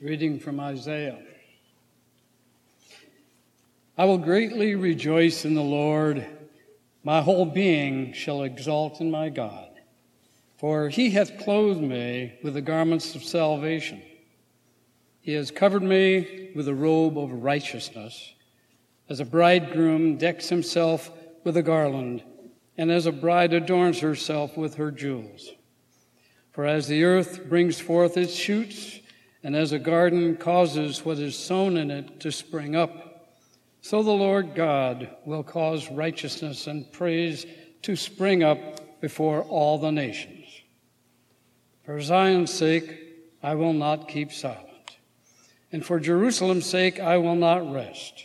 Reading from Isaiah. I will greatly rejoice in the Lord. My whole being shall exalt in my God. For he hath clothed me with the garments of salvation. He has covered me with a robe of righteousness, as a bridegroom decks himself with a garland, and as a bride adorns herself with her jewels. For as the earth brings forth its shoots, and as a garden causes what is sown in it to spring up, so the Lord God will cause righteousness and praise to spring up before all the nations. For Zion's sake, I will not keep silent. And for Jerusalem's sake, I will not rest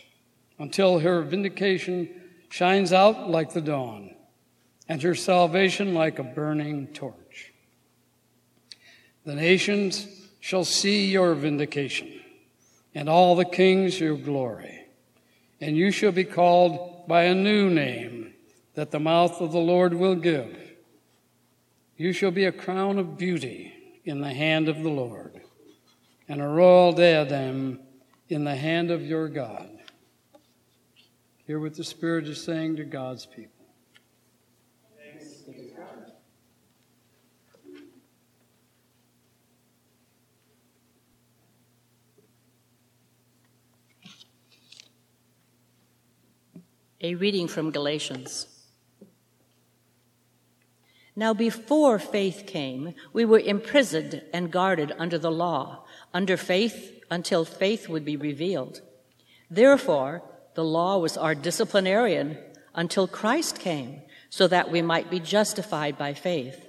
until her vindication shines out like the dawn and her salvation like a burning torch. The nations shall see your vindication and all the kings your glory. And you shall be called by a new name that the mouth of the Lord will give. You shall be a crown of beauty in the hand of the Lord and a royal diadem in the hand of your God. Hear what the Spirit is saying to God's people. A reading from Galatians. Now, before faith came, we were imprisoned and guarded under the law under faith until faith would be revealed. Therefore, the law was our disciplinarian until Christ came, so that we might be justified by faith.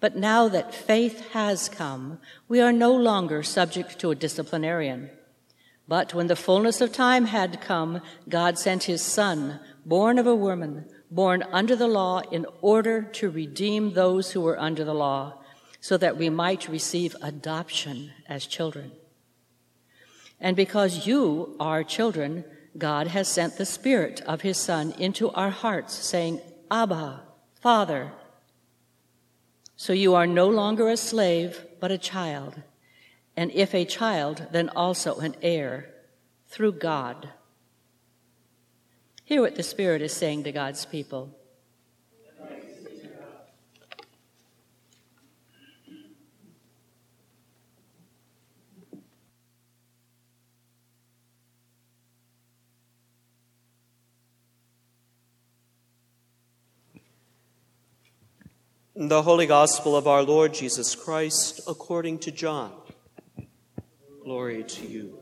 But now that faith has come, we are no longer subject to a disciplinarian. But when the fullness of time had come, God sent his Son, born of a woman, born under the law, in order to redeem those who were under the law so that we might receive adoption as children. And because you are children, God has sent the Spirit of His Son into our hearts, saying, Abba, Father. So you are no longer a slave, but a child. And if a child, then also an heir through God. Hear what the Spirit is saying to God's people. The Holy Gospel of our Lord Jesus Christ according to John. Glory to you,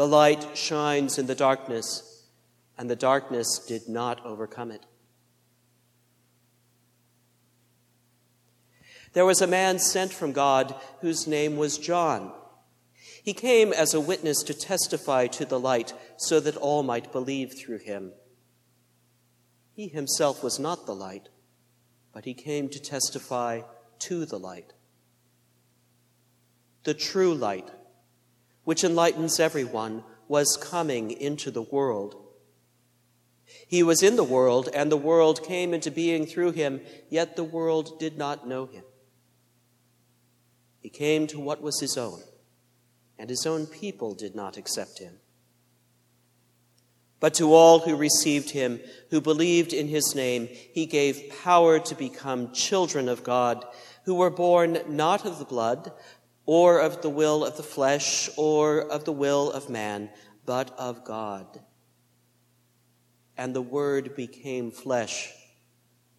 The light shines in the darkness, and the darkness did not overcome it. There was a man sent from God whose name was John. He came as a witness to testify to the light so that all might believe through him. He himself was not the light, but he came to testify to the light. The true light, which enlightens everyone, was coming into the world. He was in the world, and the world came into being through him, yet the world did not know him. He came to what was his own and his own people did not accept him. But to all who received him, who believed in his name, he gave power to become children of God, who were born not of the blood, or of the will of the flesh, or of the will of man, but of God. And the Word became flesh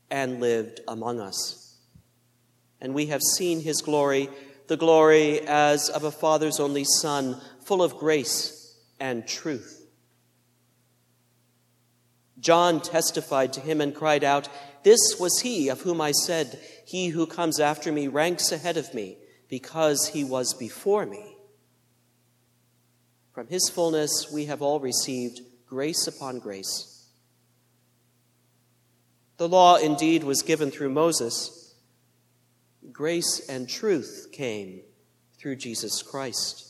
and lived among us. And we have seen his glory the glory as of a father's only son, full of grace and truth. John testified to him and cried out, This was he of whom I said, He who comes after me ranks ahead of me, because he was before me. From his fullness we have all received grace upon grace. The law indeed was given through Moses. Grace and truth came through Jesus Christ.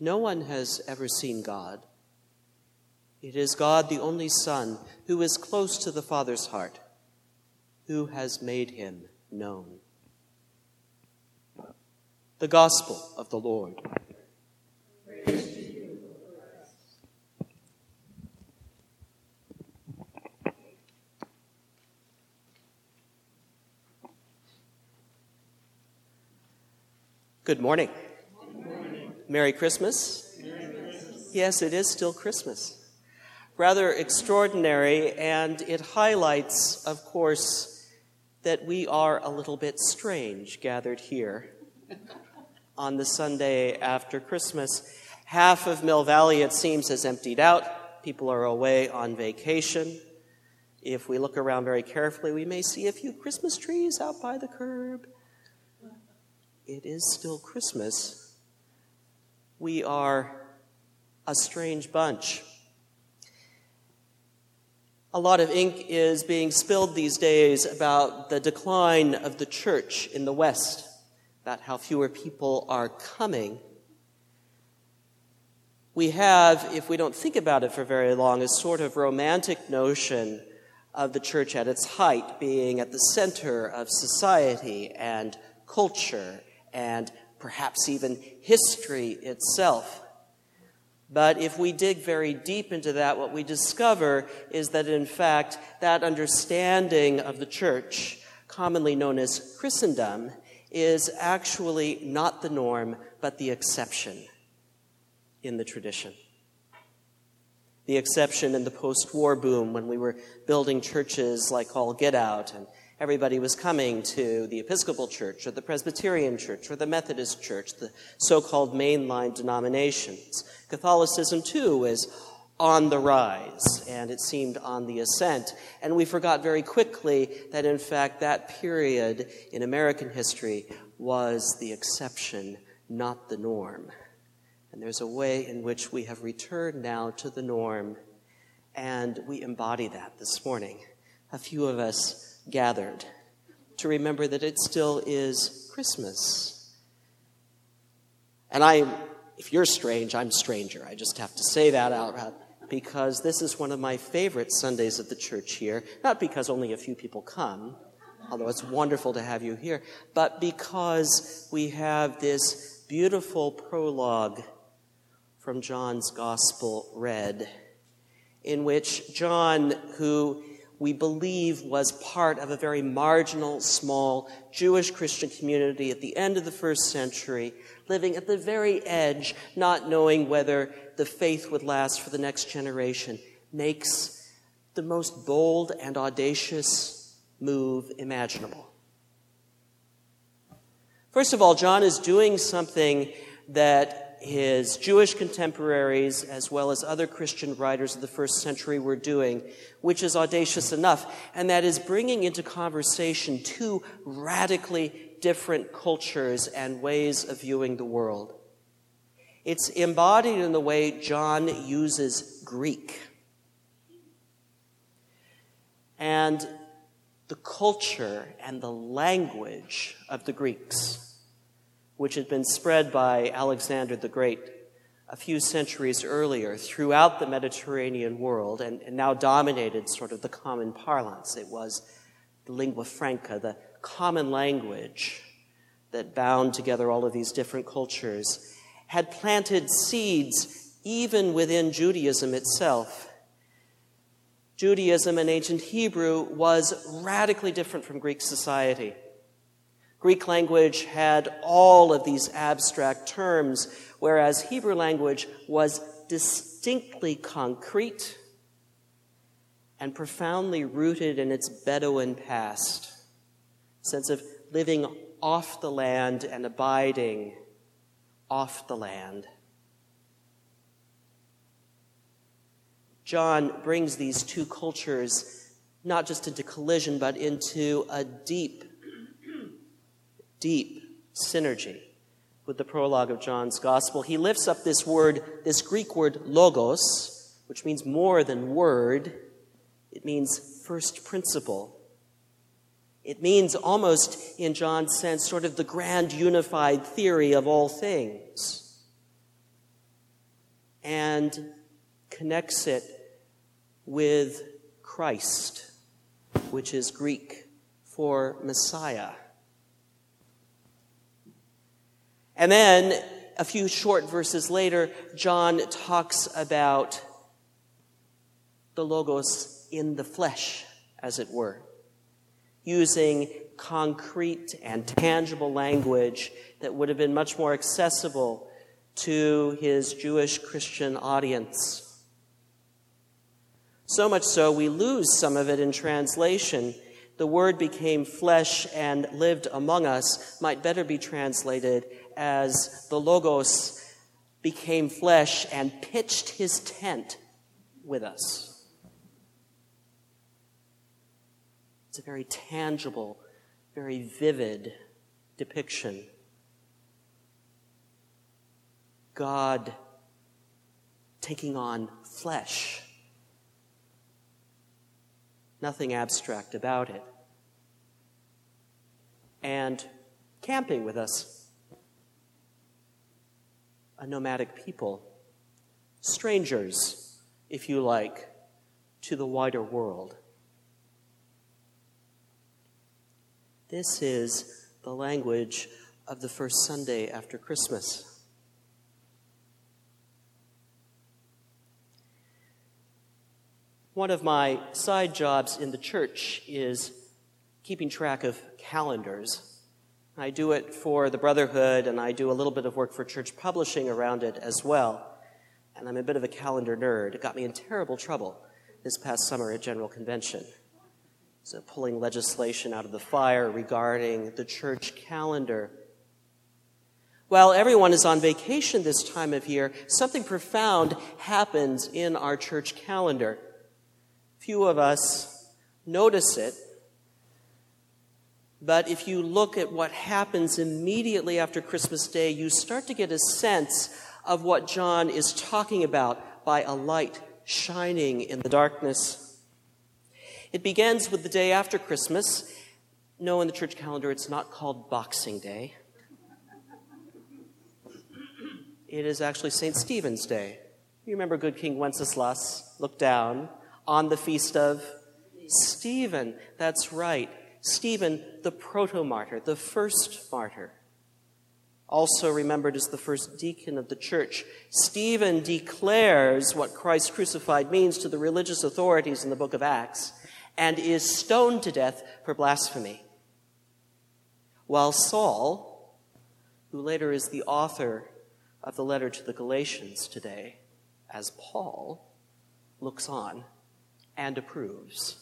No one has ever seen God. It is God, the only Son, who is close to the Father's heart, who has made him known. The Gospel of the Lord. Good morning. Good morning. Merry Christmas. Merry Christmas. Yes, it is still Christmas rather extraordinary, and it highlights, of course, that we are a little bit strange gathered here on the Sunday after Christmas. Half of Mill Valley, it seems, has emptied out. People are away on vacation. If we look around very carefully, we may see a few Christmas trees out by the curb. It is still Christmas. We are a strange bunch. A lot of ink is being spilled these days about the decline of the church in the West, about how fewer people are coming. We have, if we don't think about it for very long, a sort of romantic notion of the church at its height, being at the center of society and culture and perhaps even history itself. But if we dig very deep into that, what we discover is that, in fact, that understanding of the church, commonly known as Christendom, is actually not the norm, but the exception in the tradition. The exception in the post war boom when we were building churches like All Get Out and everybody was coming to the Episcopal Church or the Presbyterian Church or the Methodist Church, the so called mainline denominations. Catholicism, too, was on the rise, and it seemed on the ascent. And we forgot very quickly that, in fact, that period in American history was the exception, not the norm. And there's a way in which we have returned now to the norm, and we embody that this morning. A few of us gathered to remember that it still is Christmas. And I, if you're strange, I'm stranger. I just have to say that out loud because this is one of my favorite Sundays of the church here. Not because only a few people come, although it's wonderful to have you here, but because we have this beautiful prologue from John's Gospel read, in which John, who we believe was part of a very marginal, small Jewish Christian community at the end of the first century, living at the very edge, not knowing whether the faith would last for the next generation, makes the most bold and audacious move imaginable. First of all, John is doing something that his Jewish contemporaries, as well as other Christian writers of the first century, were doing, which is audacious enough, and that is bringing into conversation two radically different cultures and ways of viewing the world. It's embodied in the way John uses Greek. And the culture and the language of the Greeks which had been spread by Alexander the Great a few centuries earlier throughout the Mediterranean world and, and, now dominated sort of the common parlance. It was the lingua franca, the common language that bound together all of these different cultures, had planted seeds even within Judaism itself. Judaism in ancient Hebrew was radically different from Greek society. Greek language had all of these abstract terms, whereas Hebrew language was distinctly concrete and profoundly rooted in its Bedouin past, sense of living off the land and abiding off the land. John brings these two cultures not just into collision, but into a deep, deep synergy with the prologue of John's gospel. He lifts up this word, this Greek word logos, which means more than word. It means first principle. It means almost, in John's sense, sort of the grand unified theory of all things. And connects it with Christ, which is Greek for Messiah. And then a few short verses later, John talks about the Logos in the flesh, as it were, using concrete and tangible language that would have been much more accessible to his Jewish Christian audience. So much so, we lose some of it in translation. The word became flesh and lived among us might better be translated as the Logos became flesh and pitched his tent with us. It's a very tangible, very vivid depiction. God taking on flesh. Nothing abstract about it. And camping with us a nomadic people, strangers, if you like, to the wider world. This is the language of the first Sunday after Christmas. One of my side jobs in the church is keeping track of calendars I do it for the Brotherhood, and I do a little bit of work for church publishing around it as well. And I'm a bit of a calendar nerd. It got me in terrible trouble this past summer at General Convention. So, pulling legislation out of the fire regarding the church calendar. While everyone is on vacation this time of year, something profound happens in our church calendar. Few of us notice it but if you look at what happens immediately after Christmas Day, you start to get a sense of what John is talking about by a light shining in the darkness. It begins with the day after Christmas. No, in the church calendar, it's not called Boxing Day. It is actually St. Stephen's Day. You remember good King Wenceslas looked down on the feast of Stephen. That's right. Stephen, the proto martyr, the first martyr, also remembered as the first deacon of the church. Stephen declares what Christ crucified means to the religious authorities in the book of Acts and is stoned to death for blasphemy. While Saul, who later is the author of the letter to the Galatians today, as Paul, looks on and approves.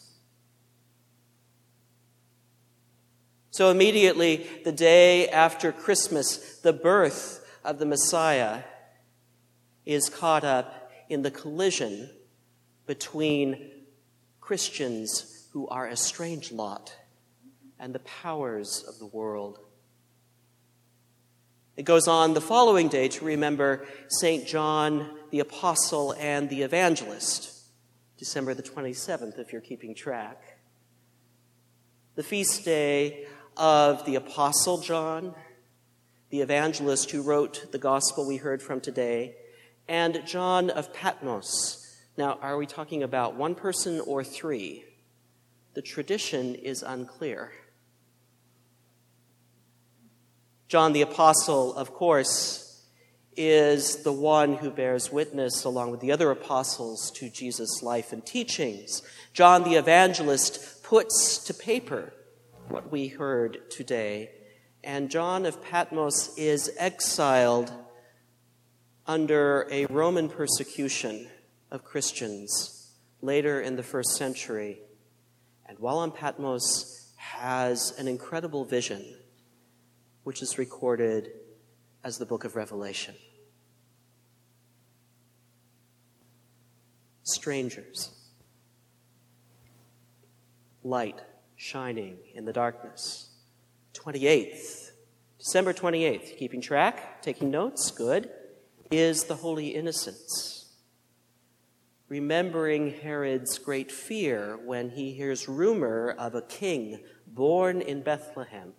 So immediately, the day after Christmas, the birth of the Messiah is caught up in the collision between Christians who are a strange lot and the powers of the world. It goes on the following day to remember St. John the Apostle and the Evangelist, December the 27th, if you're keeping track. The feast day of the Apostle John, the evangelist who wrote the gospel we heard from today, and John of Patmos. Now, are we talking about one person or three? The tradition is unclear. John the Apostle, of course, is the one who bears witness, along with the other apostles, to Jesus' life and teachings. John the Evangelist puts to paper what we heard today. And John of Patmos is exiled under a Roman persecution of Christians later in the first century. And while on Patmos, has an incredible vision, which is recorded as the book of Revelation. strangers. Light shining in the darkness. 28th, December 28th, keeping track, taking notes, good, is the Holy Innocents. Remembering Herod's great fear when he hears rumor of a king born in Bethlehem.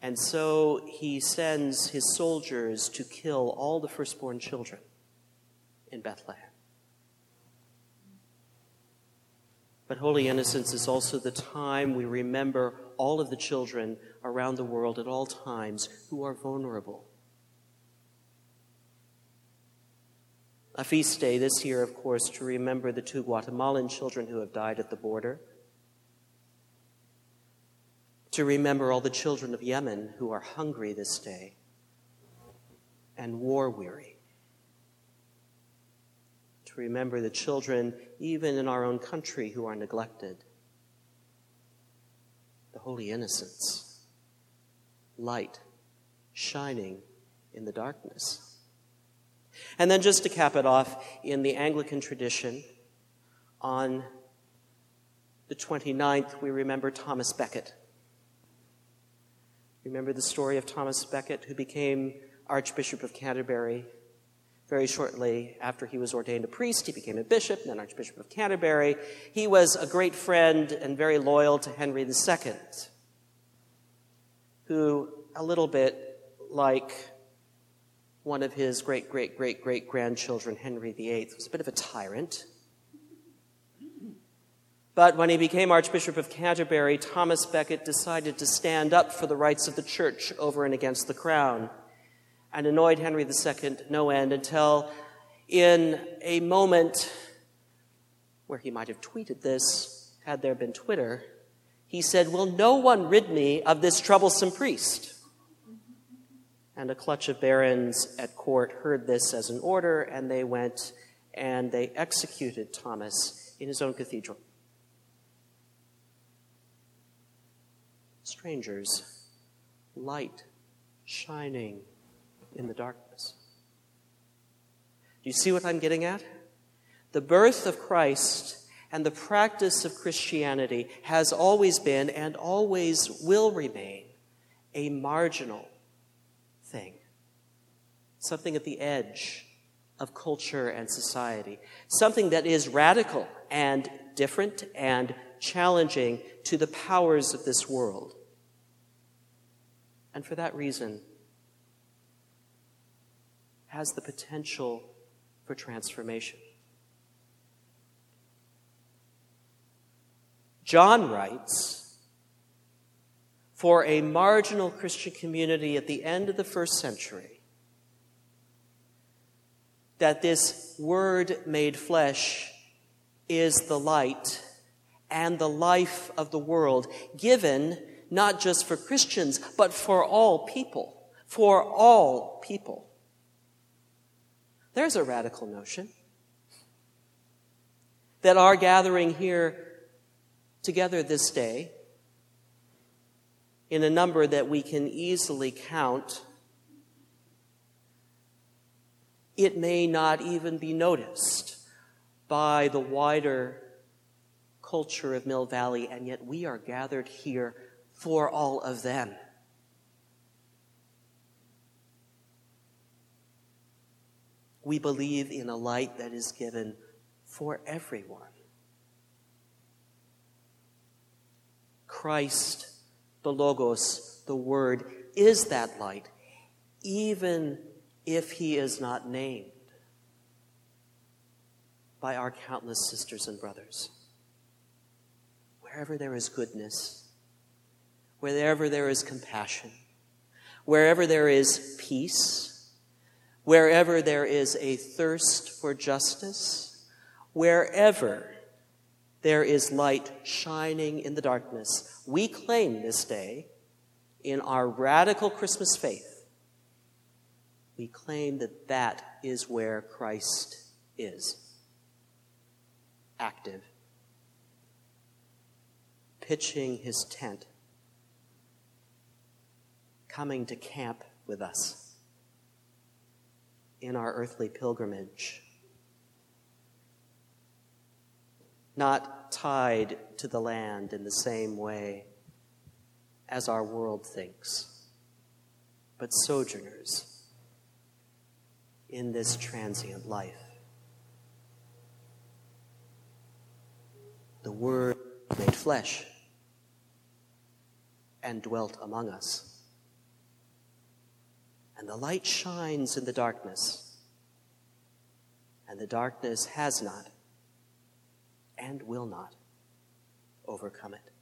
And so he sends his soldiers to kill all the firstborn children in Bethlehem. But Holy Innocents is also the time we remember all of the children around the world at all times who are vulnerable. A feast day this year, of course, to remember the two Guatemalan children who have died at the border. To remember all the children of Yemen who are hungry this day and war weary remember the children, even in our own country, who are neglected. The holy innocents, light shining in the darkness. And then, just to cap it off, in the Anglican tradition, on the 29th, we remember Thomas Becket. Remember the story of Thomas Becket, who became Archbishop of Canterbury very shortly after he was ordained a priest, he became a bishop, then Archbishop of Canterbury. He was a great friend and very loyal to Henry II, who, a little bit like one of his great, great, great, great grandchildren, Henry VIII, was a bit of a tyrant. But when he became Archbishop of Canterbury, Thomas Becket decided to stand up for the rights of the church over and against the crown and annoyed Henry II no end until, in a moment where he might have tweeted this, had there been Twitter, he said, Will no one rid me of this troublesome priest? And a clutch of barons at court heard this as an order, and they went and they executed Thomas in his own cathedral. Strangers, light shining in the darkness. Do you see what I'm getting at? The birth of Christ and the practice of Christianity has always been and always will remain a marginal thing, something at the edge of culture and society, something that is radical and different and challenging to the powers of this world. And for that reason, has the potential for transformation. John writes For a marginal Christian community at the end of the first century, that this Word made flesh is the light and the life of the world, given not just for Christians, but for all people. For all people. There's a radical notion that our gathering here together this day, in a number that we can easily count, it may not even be noticed by the wider culture of Mill Valley, and yet we are gathered here for all of them. We believe in a light that is given for everyone. Christ, the Logos, the Word, is that light, even if he is not named by our countless sisters and brothers. Wherever there is goodness, wherever there is compassion, wherever there is peace, wherever there is a thirst for justice, wherever there is light shining in the darkness, we claim this day in our radical Christmas faith, we claim that that is where Christ is active, pitching his tent, coming to camp with us in our earthly pilgrimage. Not tied to the land in the same way as our world thinks, but sojourners in this transient life. The Word made flesh and dwelt among us. And the light shines in the darkness, and the darkness has not and will not overcome it.